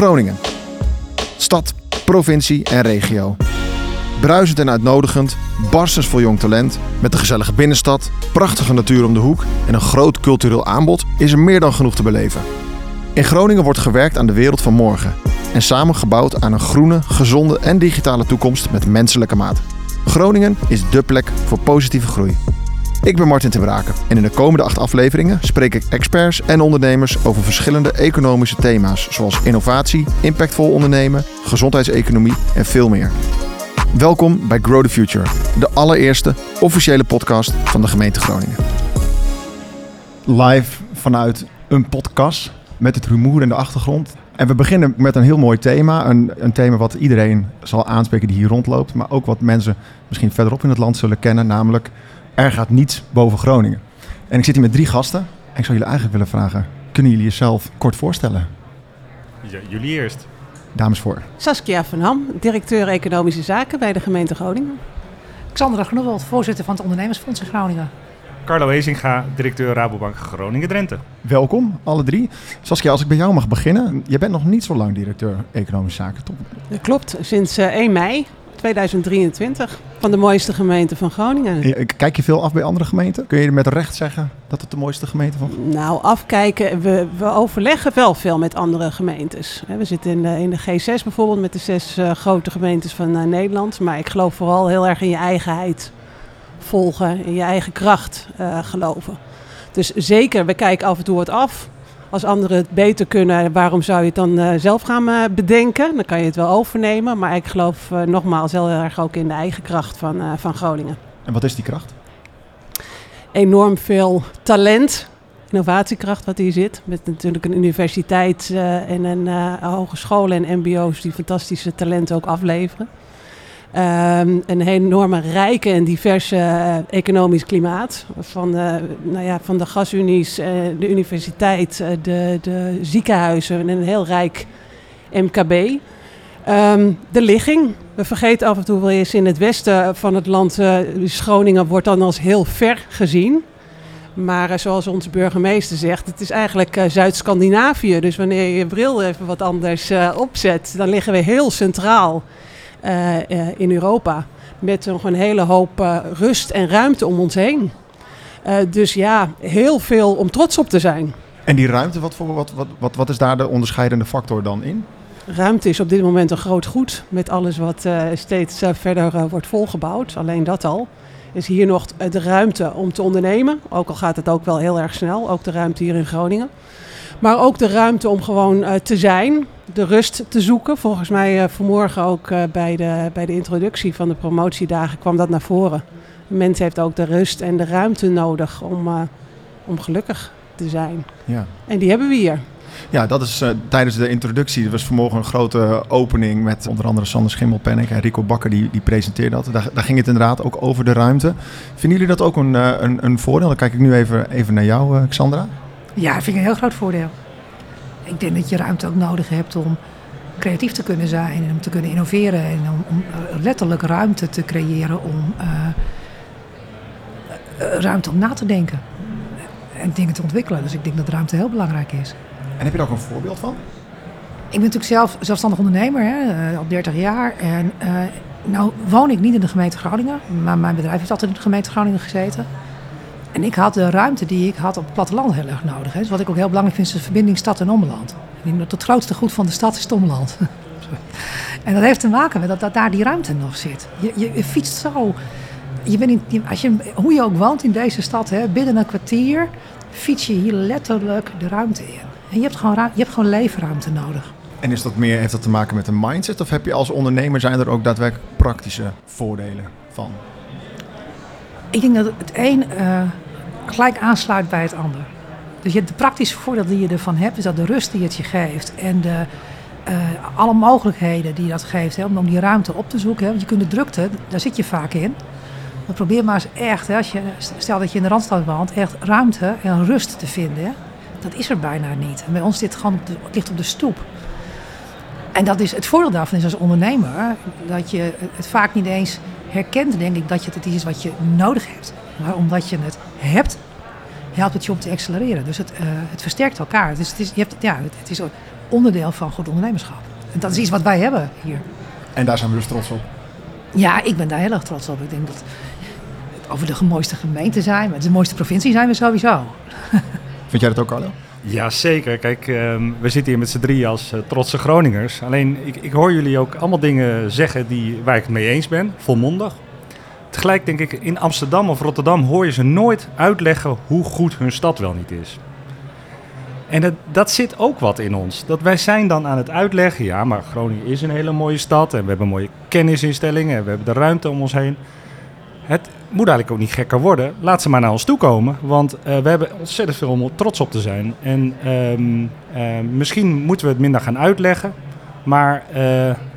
Groningen. Stad, provincie en regio. Bruisend en uitnodigend, barstens vol jong talent, met een gezellige binnenstad, prachtige natuur om de hoek en een groot cultureel aanbod is er meer dan genoeg te beleven. In Groningen wordt gewerkt aan de wereld van morgen en samen gebouwd aan een groene, gezonde en digitale toekomst met menselijke maat. Groningen is dé plek voor positieve groei. Ik ben Martin ten Braken en in de komende acht afleveringen spreek ik experts en ondernemers over verschillende economische thema's zoals innovatie, impactvol ondernemen, gezondheidseconomie en veel meer. Welkom bij Grow the Future, de allereerste officiële podcast van de gemeente Groningen. Live vanuit een podcast met het rumoer in de achtergrond. En we beginnen met een heel mooi thema. Een, een thema wat iedereen zal aanspreken die hier rondloopt. Maar ook wat mensen misschien verderop in het land zullen kennen. Namelijk, er gaat niets boven Groningen. En ik zit hier met drie gasten. En ik zou jullie eigenlijk willen vragen, kunnen jullie jezelf kort voorstellen? Ja, jullie eerst. Dames voor. Saskia van Ham, directeur Economische Zaken bij de gemeente Groningen. Xandra Groenewald, voorzitter van het Ondernemersfonds in Groningen. Carlo Hezinga, directeur Rabobank Groningen-Drenthe. Welkom, alle drie. Saskia, als ik bij jou mag beginnen. Je bent nog niet zo lang directeur Economische Zaken, toch? Dat klopt, sinds eh, 1 mei 2023 van de mooiste gemeente van Groningen. Kijk je veel af bij andere gemeenten? Kun je met recht zeggen dat het de mooiste gemeente van Nou, afkijken, we, we overleggen wel veel met andere gemeentes. We zitten in de, in de G6 bijvoorbeeld met de zes eh, grote gemeentes van eh, Nederland. Maar ik geloof vooral heel erg in je eigenheid volgen, in je eigen kracht eh, geloven. Dus zeker, we kijken af en toe wat af. Als anderen het beter kunnen, waarom zou je het dan eh, zelf gaan eh, bedenken? Dan kan je het wel overnemen. Maar ik geloof eh, nogmaals heel erg ook in de eigen kracht van, van Groningen. En wat is die kracht? Enorm veel talent, innovatiekracht wat hier zit. Met natuurlijk een universiteit en een hogescholen en mbo's die fantastische talenten ook afleveren. Ehm, een enorme rijke en diverse eh, economisch klimaat. Van, eh, nou ja, van de gasunies, eh, de universiteit, de, de ziekenhuizen en een heel rijk MKB. Ehm, de ligging. We vergeten af en toe wel eens in het westen van het land, Groningen wordt dan als heel ver gezien. Maar zoals onze burgemeester zegt, het is eigenlijk Zuid-Scandinavië. Dus wanneer je bril even wat anders opzet, dan liggen we heel centraal in Europa. Met nog een hele hoop eh, rust en ruimte om ons heen. Eh, dus ja, heel veel om trots op te zijn. En die ruimte, wat, voor, wat, wat, wat, wat is daar de onderscheidende factor dan in? Ruimte is op dit moment een groot goed. Met alles wat eh, steeds eh, verder eh, wordt volgebouwd. Alleen dat al. Is hier nog de ruimte om te ondernemen. Ook al gaat het ook wel heel erg snel. Ook de ruimte hier in Groningen. Maar ook de ruimte om gewoon eh, te zijn. De rust te zoeken. Volgens mij eh, vanmorgen ook eh, bij, de, bij de introductie van de promotiedagen kwam dat naar voren. Een mens heeft ook de rust en de ruimte nodig om, eh, om gelukkig te zijn. Ja. En die hebben we hier. Ja, dat is eh, tijdens de introductie. Er was vanmorgen een grote opening met onder andere Sander Schimmelpenninck en Rico Bakker die, die presenteerde dat. Daar, daar ging het inderdaad ook over de ruimte. Vinden jullie dat ook een, eh, een, een voordeel? Dan kijk ik nu even, even naar jou, eh, Xandra. Ja, dat vind ik een heel groot voordeel. Ik denk dat je ruimte ook nodig hebt om creatief te kunnen zijn en om te kunnen innoveren en om, om eh, letterlijk ruimte te creëren om eh, eh, ruimte om na te denken en dingen te ontwikkelen. Dus ik denk dat ruimte heel belangrijk is. En heb je daar ook een voorbeeld van? Ik ben natuurlijk zelf zelfstandig ondernemer, hè, al 30 jaar. En eh, nou woon ik niet in de gemeente Groningen, maar mijn bedrijf heeft altijd in de gemeente Groningen gezeten. En ik had de ruimte die ik had op het platteland heel erg nodig. Hè. Dus wat ik ook heel belangrijk vind, is de verbinding stad en omland. Ik denk dat het grootste goed van de stad is het omland. en dat heeft te maken met dat, dat daar die ruimte nog zit. Je, je, je fietst zo. Je bent in, als je, hoe je ook woont in deze stad, hè, binnen een kwartier fiets je hier letterlijk de ruimte in. En je hebt gewoon, je hebt gewoon leefruimte nodig. En is dat meer, heeft dat te maken met een mindset? Of heb je als ondernemer, zijn er ook daadwerkelijk praktische voordelen van? Ik denk dat het een gelijk aansluit bij het ander. Dus je de praktische voordeel die je ervan hebt, is dat de rust die het je geeft en de, eh, alle mogelijkheden die dat geeft hè, om, die ruimte op te zoeken. Hè, want je kunt de drukte, daar zit je vaak in. Maar probeer maar eens echt, hè, als je, stel dat je in de Randstad woont, echt ruimte en rust te vinden. Dat is er bijna niet. Bij ons dit gewoon op de, ligt op de stoep. En dat is, het voordeel daarvan is als ondernemer dat je het vaak niet eens herkent, denk ik, dat je het is wat je nodig hebt. Maar omdat je het hebt, helpt het je om te accelereren. Dus het, eh, het versterkt elkaar. Dus het is, je hebt, ja, het, het is, onderdeel van goed ondernemerschap. En dat is iets wat wij hebben hier. En daar zijn we dus trots op. Ja, ik ben daar heel erg trots op. Ik denk dat over de mooiste gemeente zijn, maar de mooiste provincie zijn we sowieso. Vind jij dat ook, Carlo? Jazeker. Kijk, ehm, we zitten hier met z'n drieën als uh, trotse Groningers. Alleen, ik, ik hoor jullie ook allemaal dingen zeggen die, waar ik het mee eens ben, volmondig. Tegelijk denk ik, in Amsterdam of Rotterdam hoor je ze nooit uitleggen hoe goed hun stad wel niet is. En dat, dat zit ook wat in ons. Dat wij zijn dan aan het uitleggen, ja, maar Groningen is een hele mooie stad en we hebben mooie kennisinstellingen en we hebben de ruimte om ons heen. Het moet eigenlijk ook niet gekker worden. Laat ze maar naar ons toe komen, want uh, we hebben ontzettend veel om trots op te zijn. En um, uh, misschien moeten we het minder gaan uitleggen, maar uh,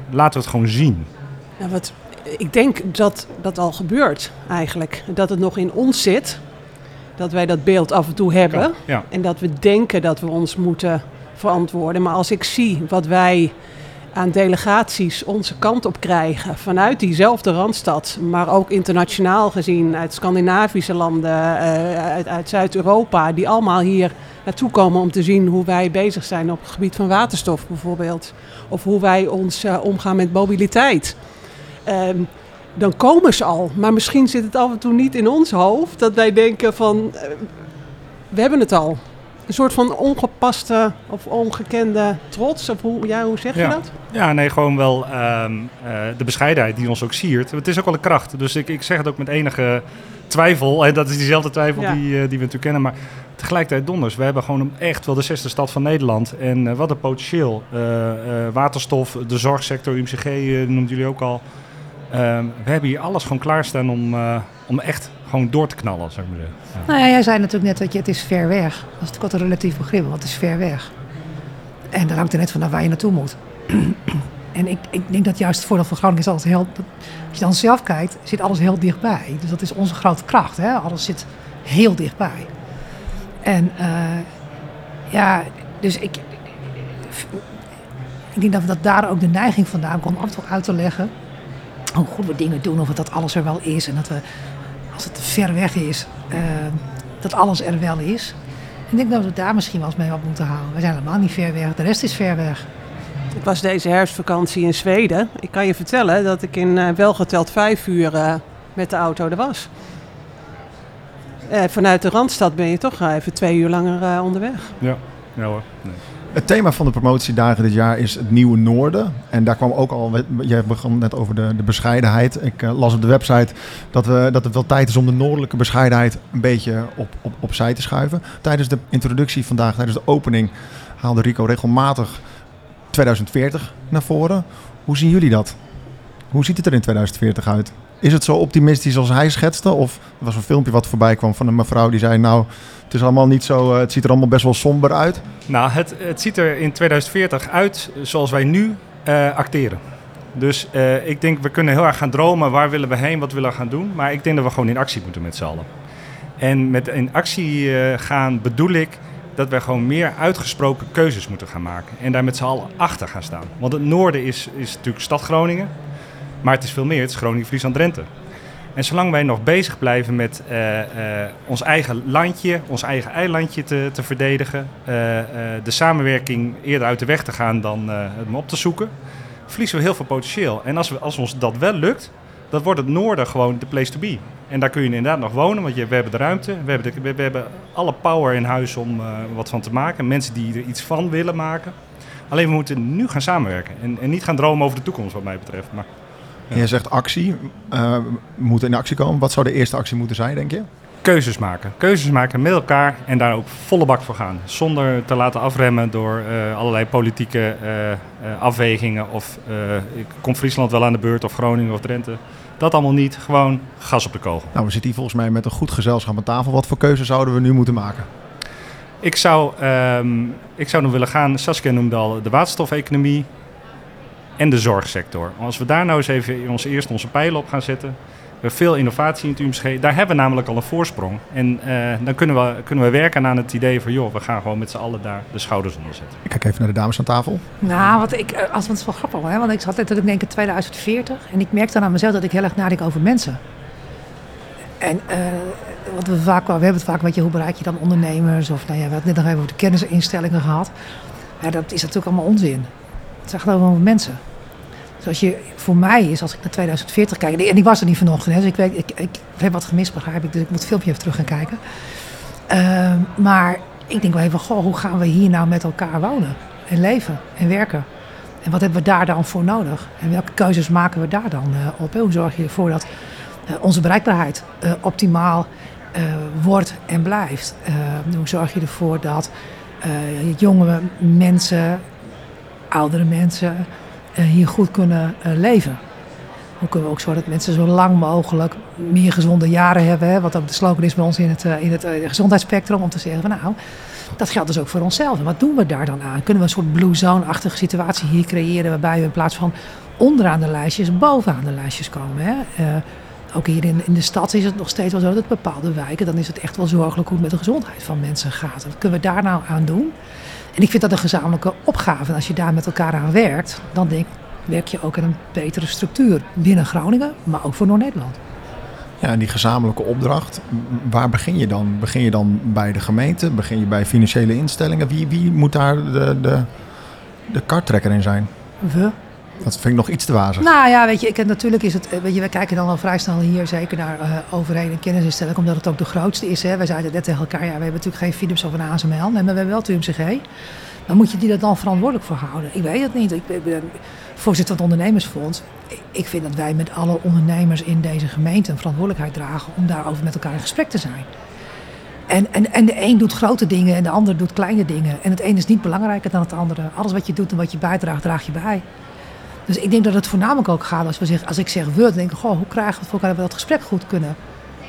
laten we het gewoon zien. Ja, wat, ik denk dat dat al gebeurt eigenlijk. Dat het nog in ons zit dat wij dat beeld af en toe hebben. Ja. En dat we denken dat we ons moeten verantwoorden. Maar als ik zie wat wij aan delegaties onze kant op krijgen vanuit diezelfde randstad, maar ook internationaal gezien uit Scandinavische landen, uh, uit, uit Zuid-Europa, die allemaal hier naartoe komen om te zien hoe wij bezig zijn op het gebied van waterstof bijvoorbeeld, of hoe wij ons uh, omgaan met mobiliteit. Um, dan komen ze al. Maar misschien zit het af en toe niet in ons hoofd dat wij denken van uh, we hebben het al. Een soort van ongepaste of ongekende trots. Of hoe, ja, hoe zeg je ja. dat? Ja, nee, gewoon wel um, uh, de bescheidenheid die ons ook siert. Het is ook wel een kracht. Dus ik, ik zeg het ook met enige twijfel. En dat is diezelfde twijfel ja. die, uh, die we natuurlijk kennen. Maar tegelijkertijd donders. We hebben gewoon echt wel de zesde stad van Nederland. En uh, wat een potentieel. waterstof, de zorgsector, UMCG noemden jullie ook al. Um, we hebben hier alles gewoon klaarstaan om, uh, om echt gewoon door te knallen, zou ik maar zeggen. Nou ja, jij zei natuurlijk net, dat je, het is ver weg. Dat is natuurlijk wat een relatief begrip, want het is ver weg. En dan hangt er net vanaf waar je naartoe moet. en ik, ik denk dat juist het voordeel van Groningen is altijd heel... Als je dan zelf kijkt, zit alles heel dichtbij. Dus dat is onze grote kracht, hè? Alles zit heel dichtbij. En uh, ja, dus ik... Ik denk dat dat daar ook de neiging vandaan komt om af en toe uit te leggen hoe goed we dingen doen, of dat alles er wel is. En dat we, als het ver weg is, uh, dat alles er wel is. Ik denk dat we daar misschien wel eens mee op moeten houden. We zijn helemaal niet ver weg, de rest is ver weg. Ik was deze herfstvakantie in Zweden. Ik kan je vertellen dat ik in uh, welgeteld vijf uur uh, met de auto er was. vanuit de Randstad ben je toch even twee uur langer onderweg. Ja, ja hoor. Nee. Het thema van de promotiedagen dit jaar is het nieuwe noorden. En daar kwam ook al, jij begon net over de, de bescheidenheid. Ik uh, las op de website dat, we, dat het wel tijd is om de noordelijke bescheidenheid een beetje op, op, opzij te schuiven. Tijdens de introductie vandaag, tijdens de opening, haalde Rico regelmatig 2040 naar voren. Hoe zien jullie dat? Hoe ziet het er in 2040 uit? Is het zo optimistisch als hij schetste? Of er was een filmpje wat voorbij kwam van een mevrouw die zei... nou, het, is allemaal niet zo, uh, het ziet er allemaal best wel somber uit. Nou, het, het ziet er in 2040 uit zoals wij nu uh, acteren. Dus uh, ik denk, we kunnen heel erg gaan dromen. Waar willen we heen? Wat willen we gaan doen? Maar ik denk dat we gewoon in actie moeten met z'n allen. En met in actie gaan bedoel ik dat we gewoon meer uitgesproken keuzes moeten gaan maken. En daar met z'n allen achter gaan staan. Want het noorden is, is natuurlijk stad Groningen... Maar het is veel meer, het is Groningen, Friesland, Drenthe. En zolang wij nog bezig blijven met uh, uh, ons eigen landje, ons eigen eilandje te, te verdedigen, uh, de samenwerking eerder uit de weg te gaan dan hem op te zoeken, verliezen we heel veel potentieel. En als, we, als ons dat wel lukt, dan wordt het noorden gewoon de place to be. En daar kun je inderdaad nog wonen, want je, we hebben de ruimte, we hebben, de, we, we hebben alle power in huis om wat van te maken. Mensen die er iets van willen maken. Alleen we moeten nu gaan samenwerken en, en niet gaan dromen over de toekomst wat mij betreft. Maar Je zegt actie, uh, we moeten in actie komen. Wat zou de eerste actie moeten zijn, denk je? Keuzes maken. Keuzes maken met elkaar en daar ook volle bak voor gaan. Zonder te laten afremmen door uh, allerlei politieke uh, afwegingen. Of komt Friesland wel aan de beurt of Groningen of Drenthe. Dat allemaal niet. Gewoon gas op de kogel. Nou, we zitten hier volgens mij met een goed gezelschap aan tafel. Wat voor keuzes zouden we nu moeten maken? Ik zou, um, ik zou nog willen gaan, Saskia noemde al de waterstofeconomie en de zorgsector. Als we daar nou eens even ons, eerst onze pijlen op gaan zetten. We hebben veel innovatie in het UMCG. Daar hebben we namelijk al een voorsprong. En uh, dan kunnen we, kunnen we werken aan het idee van... joh, we gaan gewoon met z'n allen daar de schouders onder zetten. Ik kijk even naar de dames aan tafel. Nou, wat ik, als, het is wel grappig hè? want ik zat net denk ik 2040... en ik merk dan aan mezelf dat ik heel erg nadenk over mensen. En uh, wat we, vaak, we hebben het vaak, weet je, hoe bereik je dan ondernemers? Of nou ja, we hadden net nog even over de kennisinstellingen gehad. Ja, dat is natuurlijk allemaal onzin. Het gaat over mensen. Dus als je, voor mij is, als ik naar 2040 kijk, en die was er niet vanochtend, hè, dus ik, weet, ik, ik, heb wat gemist, begrijp ik, dus ik moet het filmpje even terug gaan kijken. Ehm, maar ik denk wel even, goh, hoe gaan we hier nou met elkaar wonen en leven en werken? En wat hebben we daar dan voor nodig? En welke keuzes maken we daar dan uh, op? Hoe zorg je ervoor dat uh, onze bereikbaarheid uh, optimaal wordt en blijft? hoe zorg je ervoor dat jonge mensen, oudere mensen hier goed kunnen leven? Hoe kunnen we ook zorgen dat mensen zo lang mogelijk meer gezonde jaren hebben? Hè? Wat ook de slogan is bij ons in het, in het gezondheidsspectrum. Om te zeggen van nou, dat geldt dus ook voor onszelf. En wat doen we daar dan aan? Kunnen we een soort blue zone-achtige situatie hier creëren... waarbij we in plaats van onderaan de lijstjes bovenaan de lijstjes komen? Hè? Ook hier in, in de stad is het nog steeds wel zo dat bepaalde wijken... dan is het echt wel zorgelijk hoe het met de gezondheid van mensen gaat. Wat kunnen we daar nou aan doen? En ik vind dat een gezamenlijke opgave. En als je daar met elkaar aan werkt, dan denk, werk je ook aan een betere structuur binnen Groningen... maar ook voor Noord-Nederland. Ja, die gezamenlijke opdracht, waar begin je dan? Begin je dan bij de gemeente? Begin je bij financiële instellingen? Wie, wie moet daar de, de, de karttrekker in zijn? We. Dat vind ik nog iets te wazig. Nou ja, weet je, ik, natuurlijk is het, weet je, we kijken dan al vrij snel hier zeker naar uh, overheden en kennisinstellingen, omdat het ook de grootste is. Wij zeiden net tegen elkaar, ja, we hebben natuurlijk geen Philips of een ASML, maar we hebben wel TUMCG. Dan moet je die er dan verantwoordelijk voor houden. Ik weet het niet. Ik ben voorzitter van het ondernemersfonds. Ik vind dat wij met alle ondernemers in deze gemeente een verantwoordelijkheid dragen om daarover met elkaar in gesprek te zijn. En, en, en de een doet grote dingen en de ander doet kleine dingen. En het een is niet belangrijker dan het andere. Alles wat je doet en wat je bijdraagt, draag je bij. Dus ik denk dat het voornamelijk ook gaat als, we zeggen, als ik zeg we, denk ik, goh, hoe krijgen we het voor elkaar dat we dat gesprek goed kunnen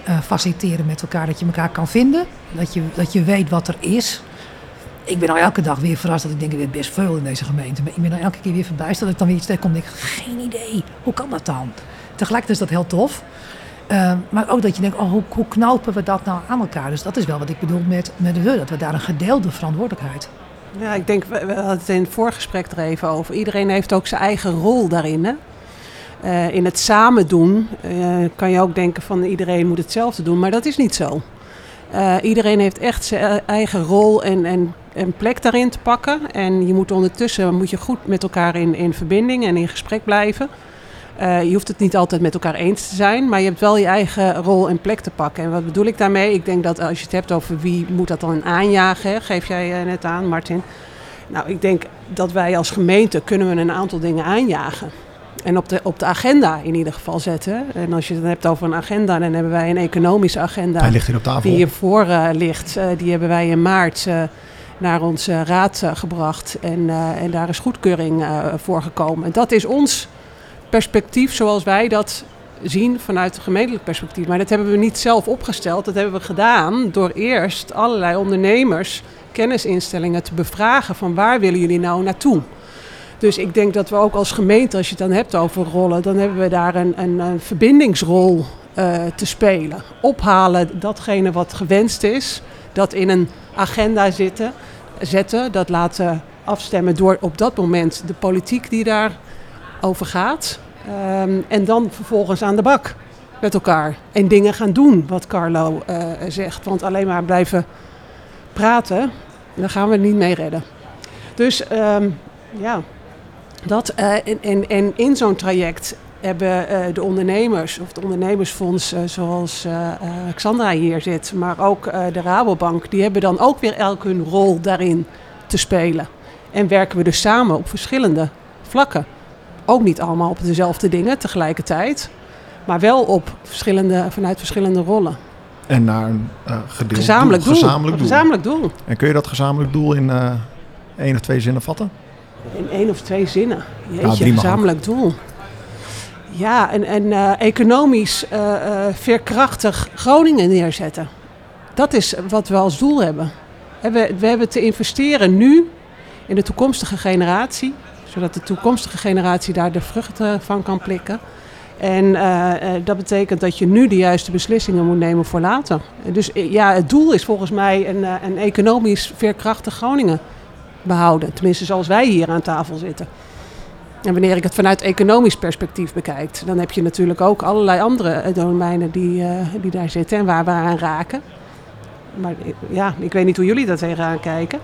uh, faciliteren met elkaar. Dat je elkaar kan vinden, dat je, dat je weet wat er is ik ben al elke dag weer verrast dat ik denk, ik weet best veel in deze gemeente. Maar ik ben dan elke keer weer verbijsterd dat ik dan weer iets tegenkom en denk, geen idee, hoe kan dat dan? Tegelijkertijd is dat heel tof. Uh, maar ook dat je denkt, oh, hoe, hoe knopen we dat nou aan elkaar? Dus dat is wel wat ik bedoel met, met we, dat we daar een gedeelde verantwoordelijkheid. Ja, ik denk, we hadden het in het voorgesprek er even over. Iedereen heeft ook zijn eigen rol daarin. Hè? Uh, in het samen doen uh, kan je ook denken van iedereen moet hetzelfde doen, maar dat is niet zo. Uh, iedereen heeft echt zijn eigen rol en, en een plek daarin te pakken. En je moet ondertussen moet je goed met elkaar in, in verbinding en in gesprek blijven. Uh, je hoeft het niet altijd met elkaar eens te zijn, maar je hebt wel je eigen rol en plek te pakken. En wat bedoel ik daarmee? Ik denk dat als je het hebt over wie moet dat dan aanjagen, geef jij uh, net aan, Martin. Nou, ik denk dat wij als gemeente kunnen we een aantal dingen aanjagen. En op de, op de agenda in ieder geval zetten. En als je het hebt over een agenda, dan hebben wij een economische agenda. Hij ligt hier op tafel. Die hiervoor uh, ligt. die hebben wij in maart naar onze raad gebracht. En, en daar is goedkeuring voor gekomen. En dat is ons perspectief zoals wij dat zien vanuit het gemeentelijk perspectief. Maar dat hebben we niet zelf opgesteld. Dat hebben we gedaan door eerst allerlei ondernemers, kennisinstellingen te bevragen van waar willen jullie nou naartoe. Dus ik denk dat we ook als gemeente, als je het dan hebt over rollen, dan hebben we daar een, een, een verbindingsrol te spelen. Ophalen datgene wat gewenst is, dat in een agenda zitten, zetten. Dat laten afstemmen door op dat moment de politiek die daarover gaat. Um, en dan vervolgens aan de bak met elkaar. En dingen gaan doen, wat Carlo uh, zegt. Want alleen maar blijven praten, daar gaan we niet mee redden. Dus um, ja, dat, uh, en, en, en in zo'n traject hebben uh, de ondernemers, of het ondernemersfonds zoals Alexandra hier zit, maar ook de Rabobank, die hebben dan ook weer elk hun rol daarin te spelen. En werken we dus samen op verschillende vlakken. Ook niet allemaal op dezelfde dingen tegelijkertijd, maar wel op verschillende, vanuit verschillende rollen. En naar een gedeeld gezamenlijk doel. doel. Gezamenlijk doel. Gezamenlijk doel. En kun je dat gezamenlijk doel in één of twee zinnen vatten? In één of twee zinnen. Jeetje, nou, gezamenlijk doel. Ja, en, en uh, economisch uh, uh, veerkrachtig Groningen neerzetten. Dat is wat we als doel hebben. We, we hebben te investeren nu in de toekomstige generatie, zodat de toekomstige generatie daar de vruchten van kan plikken. En dat betekent dat je nu de juiste beslissingen moet nemen voor later. Dus ja, het doel is volgens mij een, een economisch veerkrachtig Groningen behouden. Tenminste, zoals wij hier aan tafel zitten. En wanneer ik het vanuit economisch perspectief bekijk, dan heb je natuurlijk ook allerlei andere domeinen die, die daar zitten en waar we aan raken. Maar ja, ik weet niet hoe jullie daar tegenaan kijken.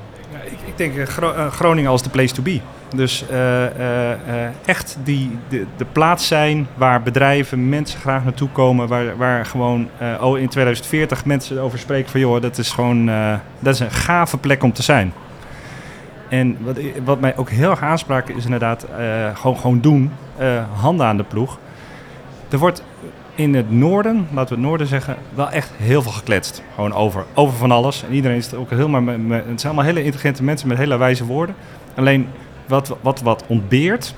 Ik, denk eh, eh, Groningen als de place to be. Dus eh, echt die, de, de plaats zijn waar bedrijven, mensen graag naartoe komen. Waar, waar gewoon oh, in 2040 mensen over spreken van... joh, dat is gewoon dat is een gave plek om te zijn. En wat, wat mij ook heel erg aansprak is inderdaad gewoon, gewoon doen. handen aan de ploeg. Er wordt in het noorden, laten we het noorden zeggen, wel echt heel veel gekletst. Gewoon over, over van alles. En iedereen is ook helemaal... met- Het zijn allemaal hele intelligente mensen met hele wijze woorden. Alleen wat, wat, wat ontbeert,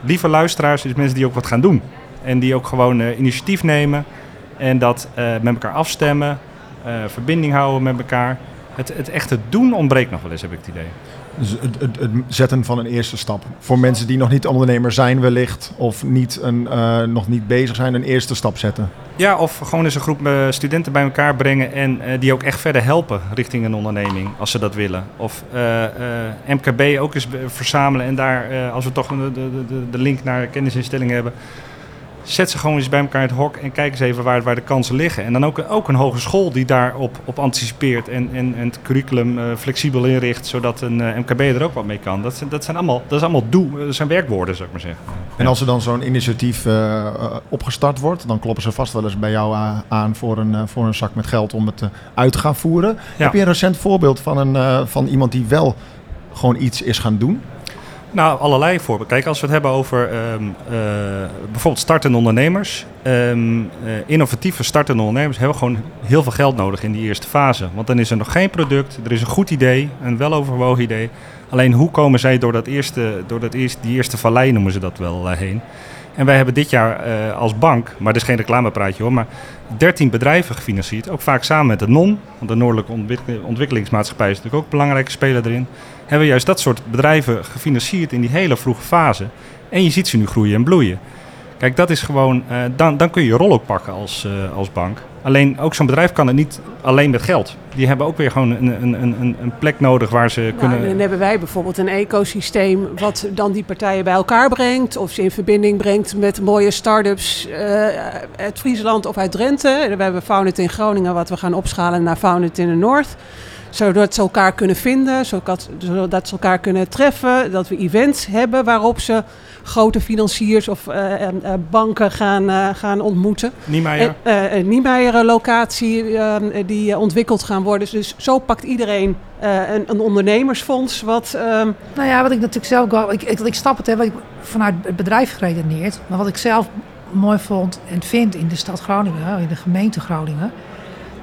lieve luisteraars, is mensen die ook wat gaan doen. En die ook gewoon eh, initiatief nemen. En dat eh, met elkaar afstemmen. eh, verbinding houden met elkaar. Het, het echte doen ontbreekt nog wel eens, heb ik het idee. Het, het, het zetten van een eerste stap. Voor mensen die nog niet ondernemer zijn wellicht, of niet een, eh, nog niet bezig zijn, een eerste stap zetten. Ja, of gewoon eens een groep eh, studenten bij elkaar brengen en eh, die ook echt verder helpen richting een onderneming, als ze dat willen. Of MKB ook eens verzamelen en daar, als we toch de, de, de link naar kennisinstellingen hebben, zet ze gewoon eens bij elkaar in het hok en kijk eens even waar, waar de kansen liggen. En dan ook, ook een hogeschool die daarop op anticipeert en, en, en het curriculum eh, flexibel inricht, zodat een eh, MKB er ook wat mee kan. Dat, zijn- dat zijn allemaal, dat is allemaal doe, dat zijn werkwoorden, zou ik maar zeggen. En als er dan zo'n initiatief eh, eh, opgestart wordt, dan kloppen ze vast wel eens bij jou aan voor een, eh, voor een zak met geld om het eh, uit te gaan voeren. Ja. Heb je een recent voorbeeld van, een, eh, van iemand die wel gewoon iets is gaan doen? Nou, allerlei voorbeelden. Kijk, als we het hebben over ehm, eh, bijvoorbeeld startende ondernemers. ehm, eh, innovatieve startende ondernemers hebben gewoon heel veel geld nodig in die eerste fase. Want dan is er nog geen product, er is een goed idee, een weloverwogen idee. Alleen hoe komen zij door, dat eerste, door dat eerste, die eerste vallei, noemen ze dat wel, eh, heen? En wij hebben dit jaar als bank, maar dat is geen reclamepraatje hoor, maar 13 bedrijven gefinancierd. Ook vaak samen met de NON, want de Noordelijke Ontwik- Ontwikkelingsmaatschappij is natuurlijk ook een belangrijke speler erin. Hebben we juist dat soort bedrijven gefinancierd in die hele vroege fase. En je ziet ze nu groeien en bloeien. Kijk, dat is gewoon, eh, dan, dan kun je je rol ook pakken als, eh, als bank. Alleen ook zo'n bedrijf kan het niet alleen met geld. Die hebben ook weer gewoon een, een, een, een- plek nodig waar ze Nou, kunnen. en dan hebben wij bijvoorbeeld een ecosysteem wat dan die partijen bij elkaar brengt. Of ze in verbinding brengt met mooie start-ups eh, uit Friesland of uit Drenthe. We hebben Founded in Groningen wat we gaan opschalen naar Founded in the North. Zodat ze elkaar kunnen vinden, zodat, zodat ze elkaar kunnen treffen. Dat we events hebben waarop ze grote financiers of eh, eh, eh, banken gaan, gaan ontmoeten. Niemeyer. En, eh, een Niemeyer-locatie eh, die eh, ontwikkeld gaan worden. Dus zo pakt iedereen eh, een, een ondernemersfonds. Wat, ehm, Nou ja, wat ik natuurlijk zelf wel. Ik, ik, ik snap het, hè, wat ik vanuit het bedrijf geredeneerd. Maar wat ik zelf mooi vond en vind in de stad Groningen, in de gemeente Groningen.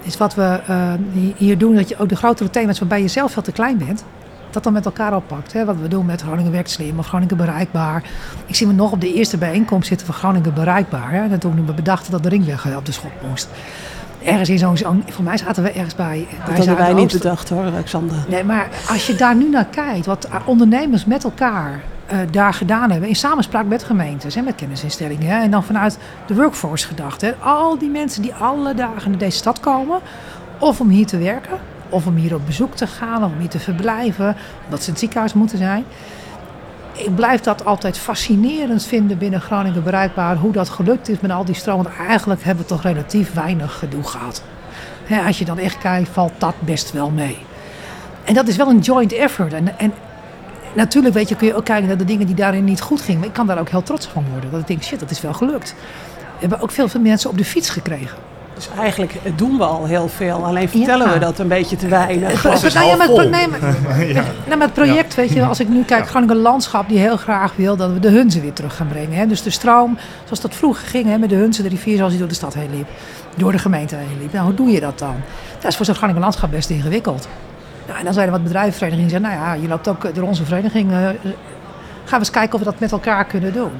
Is wat we eh, hier doen, dat je ook de grotere thema's waarbij je zelf veel te klein bent. Dat dan met elkaar oppakt. Hè? Wat we doen met Groningen werkt slim of Groningen bereikbaar. Ik zie me nog op de eerste bijeenkomst zitten van Groningen bereikbaar. Hè? En toen we bedachten dat de ringweg op de schop moest. Ergens in zo'n, voor mij zaten we ergens bij. bij dat hadden wij niet bedacht hoor, Alexander. Nee, maar als je daar nu naar kijkt, wat ondernemers met elkaar eh, daar gedaan hebben, in samenspraak met gemeentes en met kennisinstellingen, hè, en dan vanuit de workforce gedacht. Al die mensen die alle dagen naar deze stad komen, of om hier te werken, of om hier op bezoek te gaan, of om hier te verblijven, omdat ze in het ziekenhuis moeten zijn. Ik blijf dat altijd fascinerend vinden binnen Groningen bereikbaar, hoe dat gelukt is met al die stroom. Want eigenlijk hebben we toch relatief weinig gedoe gehad. Hè, als je dan echt kijkt, valt dat best wel mee. En dat is wel een joint effort. En, en natuurlijk weet je, kun je ook kijken naar de dingen die daarin niet goed gingen. Maar ik kan daar ook heel trots van worden. Dat ik denk, shit, dat is wel gelukt. We hebben ook veel, veel mensen op de fiets gekregen. Dus eigenlijk doen we al heel veel. Alleen vertellen Ja. we dat een beetje te weinig. Het- is nou ja, vol. nee, maar, nou, maar het project, weet je, als ik nu kijk, Groningen Landschap, die heel graag wil dat we de Hunze weer terug gaan brengen. Hè? Dus de stroom, zoals dat vroeger ging, hè, met de Hunze, de rivier zoals die door de stad heen liep. Door de gemeente heen liep. Nou, hoe doe je dat dan? Dat is voor zo'n Groningen Landschap best ingewikkeld. En dan er wat bedrijfsverenigingen die zeggen, nou ja, je loopt ook door onze vereniging. eh, gaan we eens kijken of we dat met elkaar kunnen doen.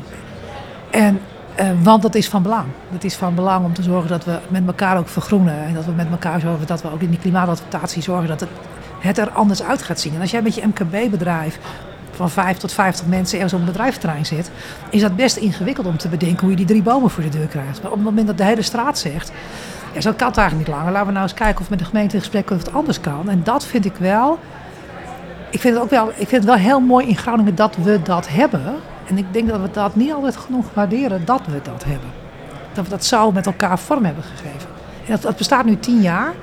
En, eh, want dat is van belang. Het is van belang om te zorgen dat we met elkaar ook vergroenen. En dat we met elkaar zorgen dat we ook in die klimaatadaptatie zorgen dat het, het er anders uit gaat zien. En als jij met je MKB-bedrijf van 5 tot 50 mensen ergens op een bedrijventerrein zit, is dat best ingewikkeld om te bedenken hoe je die drie bomen voor de deur krijgt. Maar op het moment dat de hele straat zegt, ja, zo kan het eigenlijk niet langer. Laten we nou eens kijken of met de gemeente in gesprek of het anders kan. En dat vind ik wel. Ik vind het ook wel, ik vind het wel heel mooi in Groningen dat we dat hebben. En ik denk dat we dat niet altijd genoeg waarderen dat we dat hebben. Dat we dat zo met elkaar vorm hebben gegeven. En dat, bestaat nu tien jaar.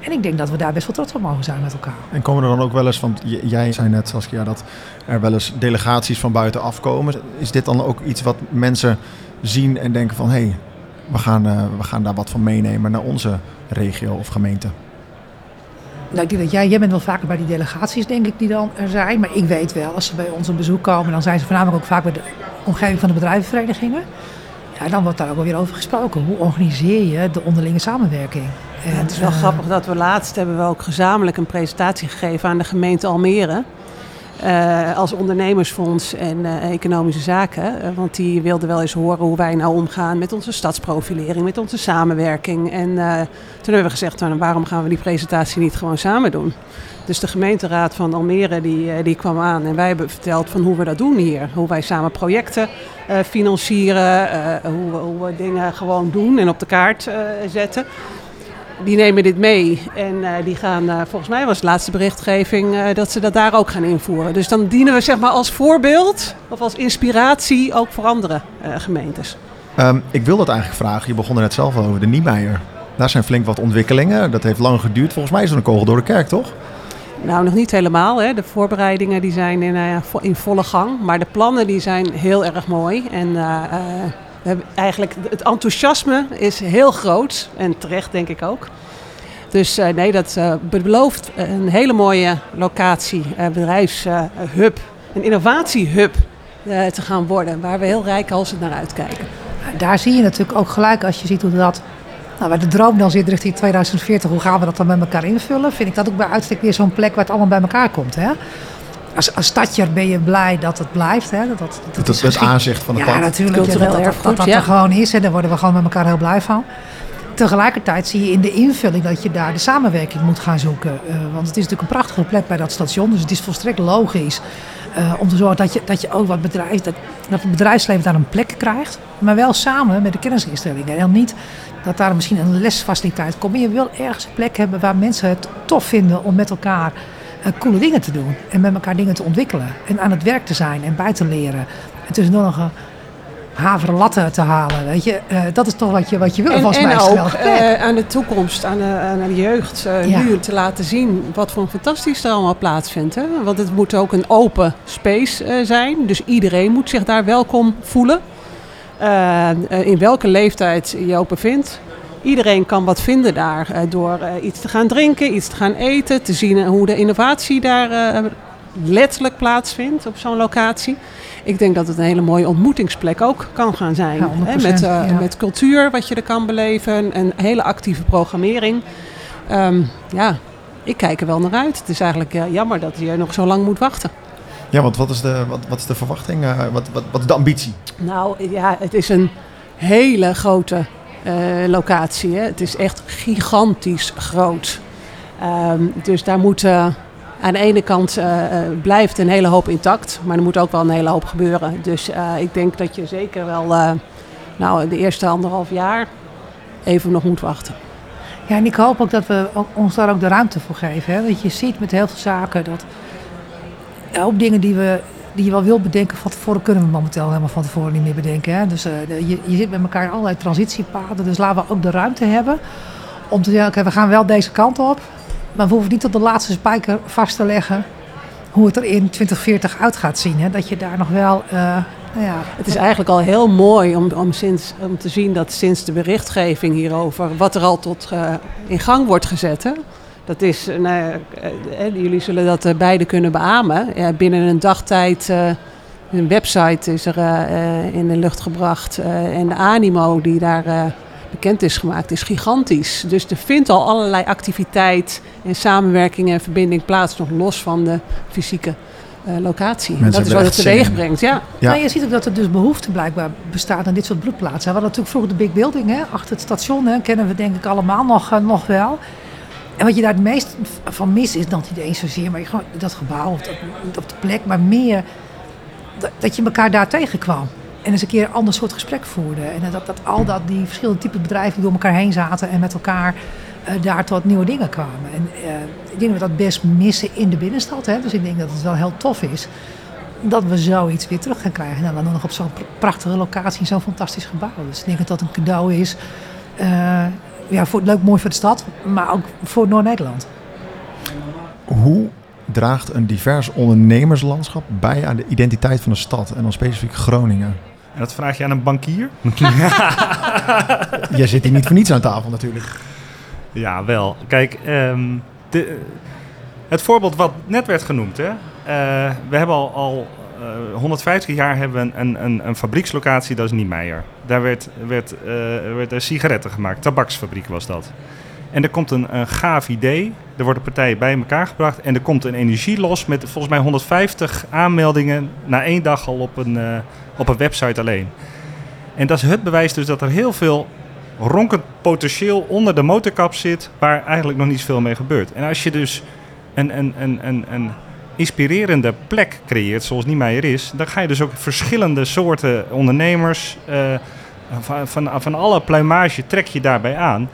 En ik denk dat we daar best wel trots op mogen zijn met elkaar. En komen er dan ook wel eens, want jij zei net Saskia dat er wel eens delegaties van buiten afkomen. Is dit dan ook iets wat mensen zien en denken van hé, hey, we, gaan, eh, we gaan daar wat van meenemen naar onze regio of gemeente? Nou, ik denk dat jij, jij bent wel vaker bij die delegaties, denk ik, die dan er zijn. Maar ik weet wel, als ze bij ons op bezoek komen, dan zijn ze voornamelijk ook vaak bij de omgeving van de bedrijvenverenigingen. Ja, dan wordt daar ook wel weer over gesproken. Hoe organiseer je de onderlinge samenwerking? En, Ja, het is wel eh, grappig dat we laatst hebben we ook gezamenlijk een presentatie gegeven aan de gemeente Almere. Eh, als ondernemersfonds en eh, economische zaken. Eh, want die wilden wel eens horen hoe wij nou omgaan met onze stadsprofilering, met onze samenwerking. En toen hebben we gezegd, nou, waarom gaan we die presentatie niet gewoon samen doen? Dus de gemeenteraad van Almere die, die kwam aan en wij hebben verteld van hoe we dat doen hier. Hoe wij samen projecten financieren, hoe, we- hoe dingen gewoon doen en op de kaart zetten die nemen dit mee en eh, die gaan, eh, volgens mij was de laatste berichtgeving, eh, dat ze dat daar ook gaan invoeren. Dus dan dienen we zeg maar als voorbeeld of als inspiratie ook voor andere gemeentes. Ehm, ik wil dat eigenlijk vragen. Je begon er net zelf al over de Niemeyer. Daar zijn flink wat ontwikkelingen. Dat heeft lang geduurd. Volgens mij is er een kogel door de kerk, toch? Nou, nog niet helemaal. Hè. De voorbereidingen die zijn in, in volle gang. Maar de plannen die zijn heel erg mooi. En eigenlijk, het enthousiasme is heel groot. En terecht denk ik ook. Dus eh, nee, dat eh, belooft een hele mooie locatie, eh, bedrijfshub, een innovatiehub eh, te gaan worden. Waar we heel rijk als het naar uitkijken. Daar zie je natuurlijk ook gelijk als je ziet hoe dat. Nou, waar de droom dan zit richting 2040, hoe gaan we dat dan met elkaar invullen? Vind ik dat ook bij uitstek weer zo'n plek waar het allemaal bij elkaar komt. Hè? Als, als stadjer ben je blij dat het blijft. Hè? Dat, dat, Dat, is het aanzicht van het Ja, pad. natuurlijk. Cultureel dat, dat, dat, erfgoed, dat ja. er gewoon is. En daar worden we gewoon met elkaar heel blij van. Tegelijkertijd zie je in de invulling dat je daar de samenwerking moet gaan zoeken. Eh, want het is natuurlijk een prachtige plek bij dat station. Dus het is volstrekt logisch eh, om te zorgen dat je, dat je ook wat bedrijf, dat, dat het bedrijfsleven daar een plek krijgt. Maar wel samen met de kennisinstellingen. En dan niet dat daar misschien een lesfaciliteit komt. Maar je wil ergens een plek hebben waar mensen het tof vinden om met elkaar coole dingen te doen. En met elkaar dingen te ontwikkelen. En aan het werk te zijn en bij te leren. En tussendoor nog een haveren latten te halen. Weet je, Eh, dat is toch wat je, wat je wil. En, volgens en mij is ook eh, aan de toekomst, aan de, aan de jeugd, eh, Ja. nu te laten zien wat voor een fantastisch er allemaal plaatsvindt. Hè? Want het moet ook een open space eh, zijn. Dus iedereen moet zich daar welkom voelen. Eh, eh, in welke leeftijd je ook bevindt. Iedereen kan wat vinden daar eh, door eh, iets te gaan drinken, iets te gaan eten, te zien eh, hoe de innovatie daar eh, letterlijk plaatsvindt op zo'n locatie. Ik denk dat het een hele mooie ontmoetingsplek ook kan gaan zijn. Ja, hè, 100%, met, eh, ja. met cultuur wat je er kan beleven, een hele actieve programmering. Ehm, ja, ik kijk er wel naar uit. Het is eigenlijk jammer dat je nog zo lang moet wachten. Ja, want wat is de, wat, wat is de verwachting? Eh, wat, wat, wat is de ambitie? Nou ja, het is een hele grote locatie. Hè. Het is echt gigantisch groot. Ehm, dus daar moet eh, aan de ene kant eh, eh, blijft een hele hoop intact, maar er moet ook wel een hele hoop gebeuren. Dus eh, ik denk dat je zeker wel eh, nou, de eerste anderhalf jaar even nog moet wachten. Ja, en ik hoop ook dat we ook- ons daar ook de ruimte voor geven. Hè? Want je ziet met heel veel zaken dat hoop dingen die, we, die je wel wil bedenken van tevoren, kunnen we momenteel helemaal van tevoren niet meer bedenken. Hè? Dus eh, je, je zit met elkaar in allerlei transitiepaden. Dus laten we ook de ruimte hebben om te zeggen, we gaan wel deze kant op. Maar we hoeven niet tot de laatste spijker vast te leggen hoe het er in 2040 uit gaat zien. Hè? Dat je daar nog wel, eh, nou ja, Het is eigenlijk al heel mooi om, om, sinds, om te zien dat sinds de berichtgeving hierover, wat er al tot eh, in gang wordt gezet. Hè? Dat is, eh, nou, eh, eh, jullie zullen dat beide kunnen beamen. Ja, binnen een dagtijd, eh, een website is er eh, eh, in de lucht gebracht. eh, en de animo die daar bekend is gemaakt, is gigantisch. Dus er vindt al allerlei activiteit en samenwerking en verbinding plaats, nog los van de fysieke eh, locatie. Mensen dat is wat het teweeg brengt, ja. Ja. Maar je ziet ook dat er dus behoefte blijkbaar bestaat aan dit soort broedplaatsen. We hadden natuurlijk vroeger de Big Building, hè, achter het station, hè, kennen we denk ik allemaal nog, nog wel. En wat je daar het meest van mist is dan niet eens zozeer, maar gewoon dat gebouw dat, op de plek, maar meer dat, dat je elkaar daar tegenkwam. En eens een keer een ander soort gesprek voerde. En dat, dat al dat die verschillende type bedrijven die door elkaar heen zaten en met elkaar eh, daar tot nieuwe dingen kwamen. En eh, ik denk dat we dat best missen in de binnenstad. Hè? Dus ik denk dat het wel heel tof is dat we zoiets weer terug gaan krijgen. En dan nog op zo'n pr- prachtige locatie, zo'n fantastisch gebouw. Dus ik denk dat dat een cadeau is. eh, ja, voor, leuk, mooi voor de stad, maar ook voor Noord-Nederland. Hoe draagt een divers ondernemerslandschap bij aan de identiteit van de stad en dan specifiek Groningen? En dat vraag je aan een bankier? Jij zit hier niet voor niets aan tafel natuurlijk. Ja, wel. Kijk, ehm, de, het voorbeeld wat net werd genoemd. Hè? Eh, we hebben al, al 150 jaar hebben we een, een, een, fabriekslocatie, dat is Niemeyer. Daar werd, werd, uh, werd er sigaretten gemaakt, tabaksfabriek was dat. En er komt een, een gaaf idee, er worden partijen bij elkaar gebracht en er komt een energie los met volgens mij 150 aanmeldingen na één dag al op een, uh, op een website alleen. En dat is het bewijs dus dat er heel veel ronkend potentieel onder de motorkap zit, waar eigenlijk nog niet zoveel mee gebeurt. En als je dus een, een, een, een, een inspirerende plek creëert, zoals Niemeyer is, dan ga je dus ook verschillende soorten ondernemers uh, van, van, alle pluimage trek je daarbij aan.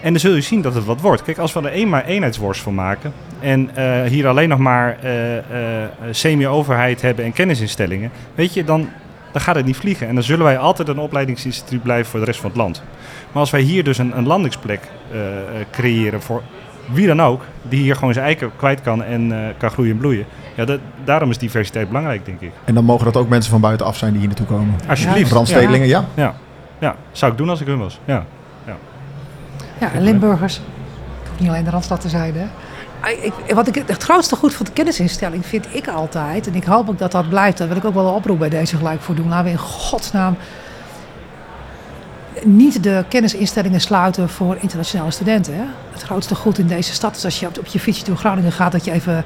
En dan zul je zien dat het wat wordt. Kijk, als we er eenmaal eenheidsworst van maken en uh, hier alleen nog maar uh, semi-overheid hebben en kennisinstellingen, weet je, dan, dan gaat het niet vliegen. En dan zullen wij altijd een opleidingsinstituut blijven voor de rest van het land. Maar als wij hier dus een, een landingsplek creëren voor wie dan ook, die hier gewoon zijn eiken kwijt kan en uh, kan groeien en bloeien. Ja, dat, daarom is diversiteit belangrijk, denk ik. En dan mogen dat ook mensen van buitenaf zijn die hier naartoe komen? Alsjeblieft. Brandstedelingen, ja. ja. Ja, zou ik doen als ik hun was. Ja, ja. ja en Limburgers. Het hoeft niet alleen de Randstad te zijn, hè. Ik, wat ik het grootste goed van de kennisinstelling vind ik altijd, en ik hoop ook dat dat blijft, dat wil ik ook wel een oproep bij deze gelijk voor doen. Laten we in godsnaam niet de kennisinstellingen sluiten voor internationale studenten. Hè? Het grootste goed in deze stad is als je op je fietsje door Groningen gaat, dat je even.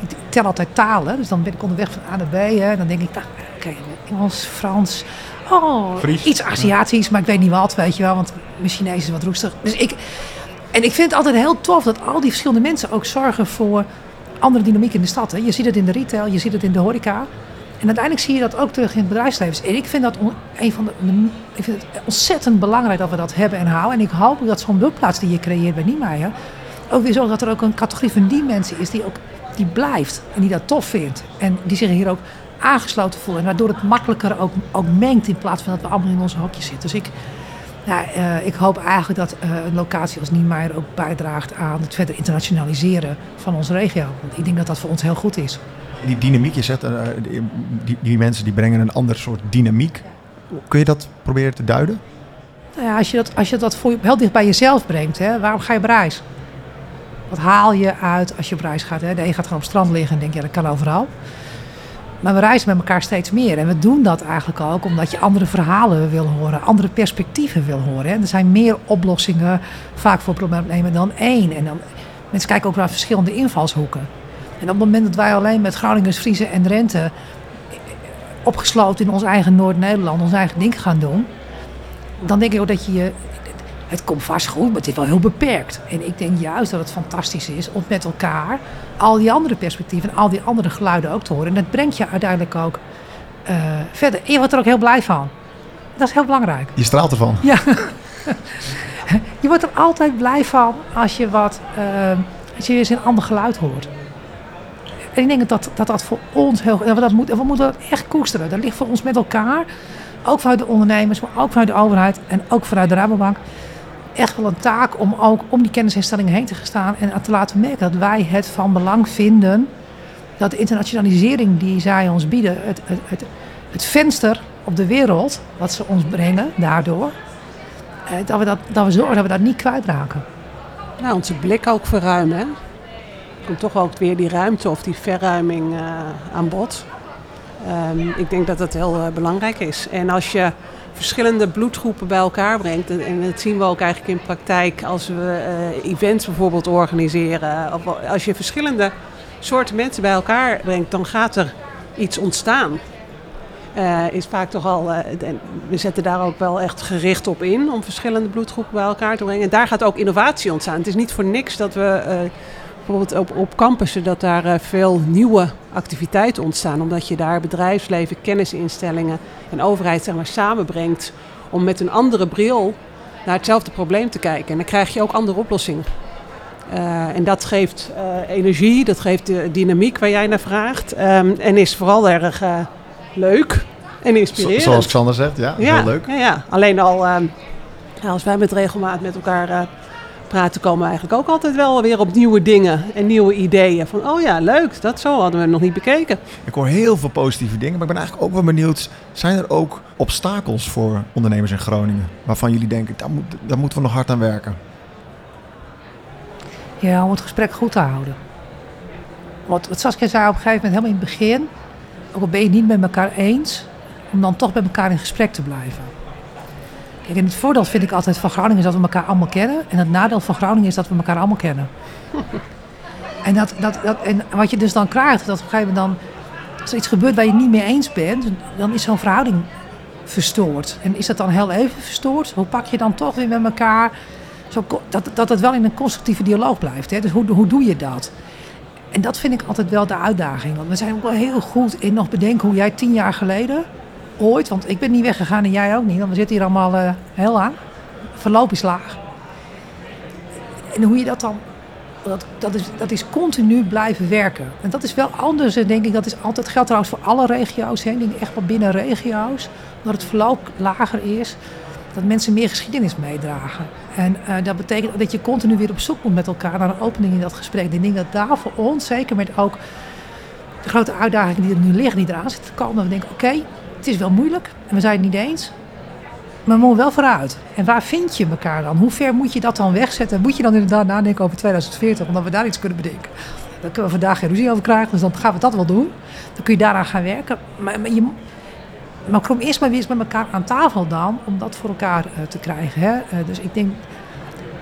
Ik tel altijd talen, dus dan ben ik onderweg van A naar B. Hè? Dan denk ik, nou, oké, okay, Engels, Frans. Oh, Fries. iets Aziatisch, maar ik weet niet wat, weet je wel, want mijn Chinees is wat roestig. Dus ik, en ik vind het altijd heel tof dat al die verschillende mensen ook zorgen voor andere dynamiek in de stad. Hè? Je ziet het in de retail, je ziet het in de horeca. En uiteindelijk zie je dat ook terug in het bedrijfsleven. En ik vind dat een van de, ik vind het ontzettend belangrijk dat we dat hebben en houden. En ik hoop dat zo'n bloedplaats die je creëert bij Niemeyer ook weer zorgt dat er ook een categorie van die mensen is die ook die blijft en die dat tof vindt. En die zich hier ook aangesloten voelen. En waardoor het makkelijker ook, ook mengt in plaats van dat we allemaal in onze hokjes zitten. Dus ik, ja, uh, ik hoop eigenlijk dat uh, een locatie als Niemeyer ook bijdraagt aan het verder internationaliseren van onze regio. Want ik denk dat dat voor ons heel goed is die dynamiek, je zegt, uh, die, die, mensen die brengen een ander soort dynamiek. Kun je dat proberen te duiden? Nou ja, als je dat, als je dat voor, heel dicht bij jezelf brengt, hè, waarom ga je op reis? Wat haal je uit als je op reis gaat? Hè? De een gaat gewoon op het strand liggen en denk je, ja, dat kan overal. Maar we reizen met elkaar steeds meer. En we doen dat eigenlijk ook omdat je andere verhalen wil horen, andere perspectieven wil horen. Hè? Er zijn meer oplossingen vaak voor problemen dan één. En dan, mensen kijken ook naar verschillende invalshoeken. En op het moment dat wij alleen met Groningers, Friese en Drenthe opgesloten in ons eigen Noord-Nederland ons eigen ding gaan doen, dan denk ik ook dat je het komt vast goed, maar het is wel heel beperkt. En ik denk juist dat het fantastisch is om met elkaar al die andere perspectieven en al die andere geluiden ook te horen. En dat brengt je uiteindelijk ook uh, verder. En je wordt er ook heel blij van. Dat is heel belangrijk. Je straalt ervan. Ja. je wordt er altijd blij van als je wat, uh, als je eens een ander geluid hoort. En ik denk dat dat, dat voor ons heel... Dat moet, we moeten dat echt koesteren. Dat ligt voor ons met elkaar. Ook vanuit de ondernemers, maar ook vanuit de overheid. En ook vanuit de Rabobank. Echt wel een taak om ook om die kennisinstellingen heen te staan. En te laten merken dat wij het van belang vinden. Dat de internationalisering die zij ons bieden. Het, het, het, venster op de wereld. Wat ze ons brengen daardoor. Dat we, dat, dat we zorgen dat we dat niet kwijtraken. Nou, onze blik ook verruimen. Komt toch ook weer die ruimte of die verruiming uh, aan bod. Um, ik denk dat dat heel uh, belangrijk is. En als je verschillende bloedgroepen bij elkaar brengt, en dat zien we ook eigenlijk in praktijk als we uh, events bijvoorbeeld organiseren, of als je verschillende soorten mensen bij elkaar brengt, dan gaat er iets ontstaan. is vaak toch al, we zetten daar ook wel echt gericht op in om verschillende bloedgroepen bij elkaar te brengen. En daar gaat ook innovatie ontstaan. Het is niet voor niks dat we bijvoorbeeld op, op campussen dat daar uh, veel nieuwe activiteiten ontstaan. Omdat je daar bedrijfsleven, kennisinstellingen en overheid zeg maar, samenbrengt om met een andere bril naar hetzelfde probleem te kijken. En dan krijg je ook andere oplossingen. Uh, en dat geeft uh, energie, dat geeft de dynamiek waar jij naar vraagt. Um, en is vooral erg leuk en inspirerend. Zoals Xander zegt, ja, ja heel leuk. Ja, ja. alleen al... Um, Nou, als wij met regelmaat met elkaar praten, komen we eigenlijk ook altijd wel weer op nieuwe dingen en nieuwe ideeën. Van, oh ja, leuk, dat zo hadden we nog niet bekeken. Ik hoor heel veel positieve dingen, maar ik ben eigenlijk ook wel benieuwd. Zijn er ook obstakels voor ondernemers in Groningen? Waarvan jullie denken, daar, moet, daar moeten we nog hard aan werken? Ja, om het gesprek goed te houden. Wat, wat Saskia zei op een gegeven moment, helemaal in het begin. Ook al ben je het niet met elkaar eens, om dan toch met elkaar in gesprek te blijven. Kijk, en het voordeel vind ik altijd van Groningen is dat we elkaar allemaal kennen. En het nadeel van Groningen is dat we elkaar allemaal kennen. en, dat, dat, dat, en wat je dus dan krijgt, dat op een gegeven moment dan... Als er iets gebeurt waar je het niet mee eens bent, dan is zo'n verhouding verstoord. En is dat dan heel even verstoord? Hoe pak je dan toch weer met elkaar... Zo, dat, dat het wel in een constructieve dialoog blijft. Hè? Dus hoe, hoe doe je dat? En dat vind ik altijd wel de uitdaging. Want we zijn ook wel heel goed in nog bedenken hoe jij tien jaar geleden ooit, want ik ben niet weggegaan en jij ook niet, want we zitten hier allemaal uh, heel aan. Verloop is laag. En hoe je dat dan, dat, dat, is, dat is continu blijven werken. En dat is wel anders, denk ik, dat is altijd geldt trouwens voor alle regio's. Hè. Ik echt wel binnen regio's, omdat het verloop lager is, dat mensen meer geschiedenis meedragen. En uh, dat betekent dat je continu weer op zoek moet met elkaar naar een opening in dat gesprek. Ik denk dat daar voor ons, zeker met ook de grote uitdagingen die er nu liggen, die eraan zitten te komen, we denken, oké, het is wel moeilijk en we zijn het niet eens. Maar we moeten wel vooruit. En waar vind je elkaar dan? Hoe ver moet je dat dan wegzetten? Moet je dan inderdaad nadenken over 2040, omdat we daar iets kunnen bedenken? Dan kunnen we vandaag geen ruzie over krijgen, dus dan gaan we dat wel doen. Dan kun je daaraan gaan werken. Maar, je, maar kom eerst maar weer eens met elkaar aan tafel dan, om dat voor elkaar uh, te krijgen. Hè? Uh, dus ik denk,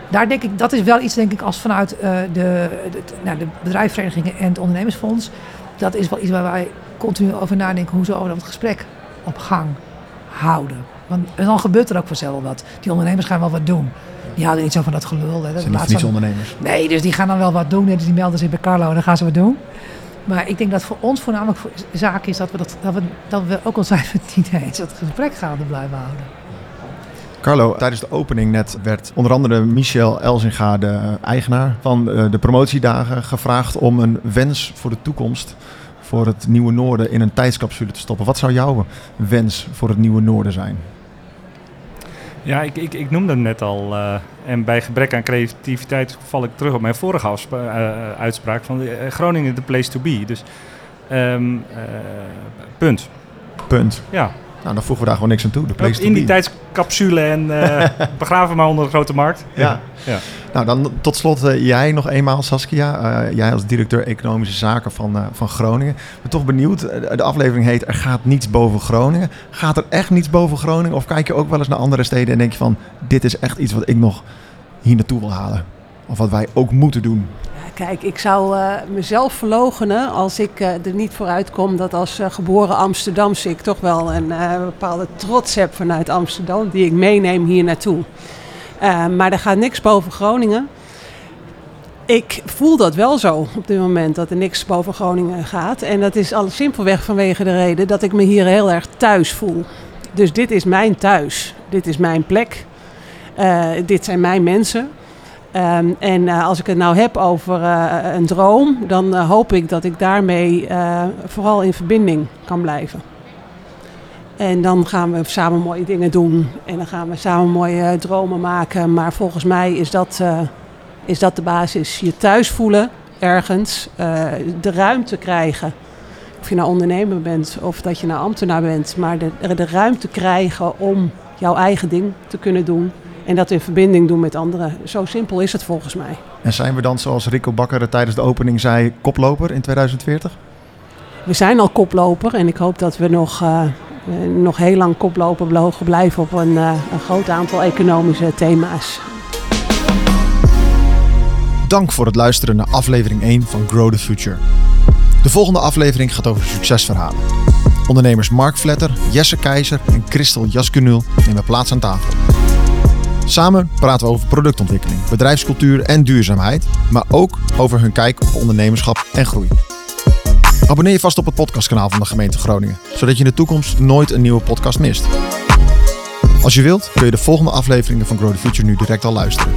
daar denk ik, dat is wel iets denk ik als vanuit uh, de, nou, de bedrijfsverenigingen en het ondernemersfonds. Dat is wel iets waar wij continu over nadenken hoe ze over dat gesprek op gang houden. Want dan gebeurt er ook vanzelf wat. Die ondernemers gaan wel wat doen. Die houden niet zo van dat gelul. Hè. Dat zijn niet ondernemers. Nee, dus die gaan dan wel wat doen. Dus die melden zich bij Carlo en dan gaan ze wat doen. Maar ik denk dat voor ons voornamelijk voor zaak is dat we, dat, dat we, dat we ook al zijn we het niet eens, dat gesprek gaande blijven houden. Carlo, tijdens de opening net werd onder andere Michel Elzinga, de eigenaar van eh, de promotiedagen, gevraagd om een wens voor de toekomst voor het Nieuwe Noorden in een tijdscapsule te stoppen. Wat zou jouw wens voor het Nieuwe Noorden zijn? Ja, ik, ik, ik noemde hem net al. Uh, en bij gebrek aan creativiteit val ik terug op mijn vorige uh, uitspraak van Groningen the place to be. Dus um, punt. Punt. Ja. Nou, dan voegen we daar gewoon niks aan toe. De place in die tijdscapsule en begraven maar onder de grote markt. Ja. ja. Nou, dan tot slot jij nog eenmaal, Saskia. jij als directeur Economische Zaken van, van Groningen. Ik ben toch benieuwd. de aflevering heet Er gaat niets boven Groningen. Gaat er echt niets boven Groningen? Of kijk je ook wel eens naar andere steden en denk je van... dit is echt iets wat ik nog hier naartoe wil halen? Of wat wij ook moeten doen? Kijk, ik zou uh, mezelf verlogenen als ik uh, er niet vooruit kom dat als uh, geboren Amsterdamse ik toch wel een bepaalde trots heb vanuit Amsterdam die ik meeneem hier naartoe. maar er gaat niks boven Groningen. Ik voel dat wel zo op dit moment, dat er niks boven Groningen gaat. En dat is al simpelweg vanwege de reden dat ik me hier heel erg thuis voel. Dus dit is mijn thuis, dit is mijn plek, dit zijn mijn mensen. Um, en uh, als ik het nou heb over uh, een droom, dan uh, hoop ik dat ik daarmee vooral in verbinding kan blijven. En dan gaan we samen mooie dingen doen en dan gaan we samen mooie dromen maken. Maar volgens mij is dat, is dat de basis. Je thuis voelen ergens, de ruimte krijgen. Of je nou ondernemer bent of dat je nou ambtenaar bent, maar de, de ruimte krijgen om jouw eigen ding te kunnen doen. En dat in verbinding doen met anderen. Zo simpel is het volgens mij. En zijn we dan, zoals Rico Bakker tijdens de opening zei, koploper in 2040? We zijn al koploper en ik hoop dat we nog, uh, nog heel lang koploper mogen blijven op een, uh, een groot aantal economische thema's. Dank voor het luisteren naar aflevering 1 van Grow the Future. De volgende aflevering gaat over succesverhalen. Ondernemers Mark Vletter, Jesse Keizer en Christel Jaskunul nemen plaats aan tafel. Samen praten we over productontwikkeling, bedrijfscultuur en duurzaamheid, maar ook over hun kijk op ondernemerschap en groei. Abonneer je vast op het podcastkanaal van de gemeente Groningen, zodat je in de toekomst nooit een nieuwe podcast mist. Als je wilt, kun je de volgende afleveringen van Grow the Future nu direct al luisteren.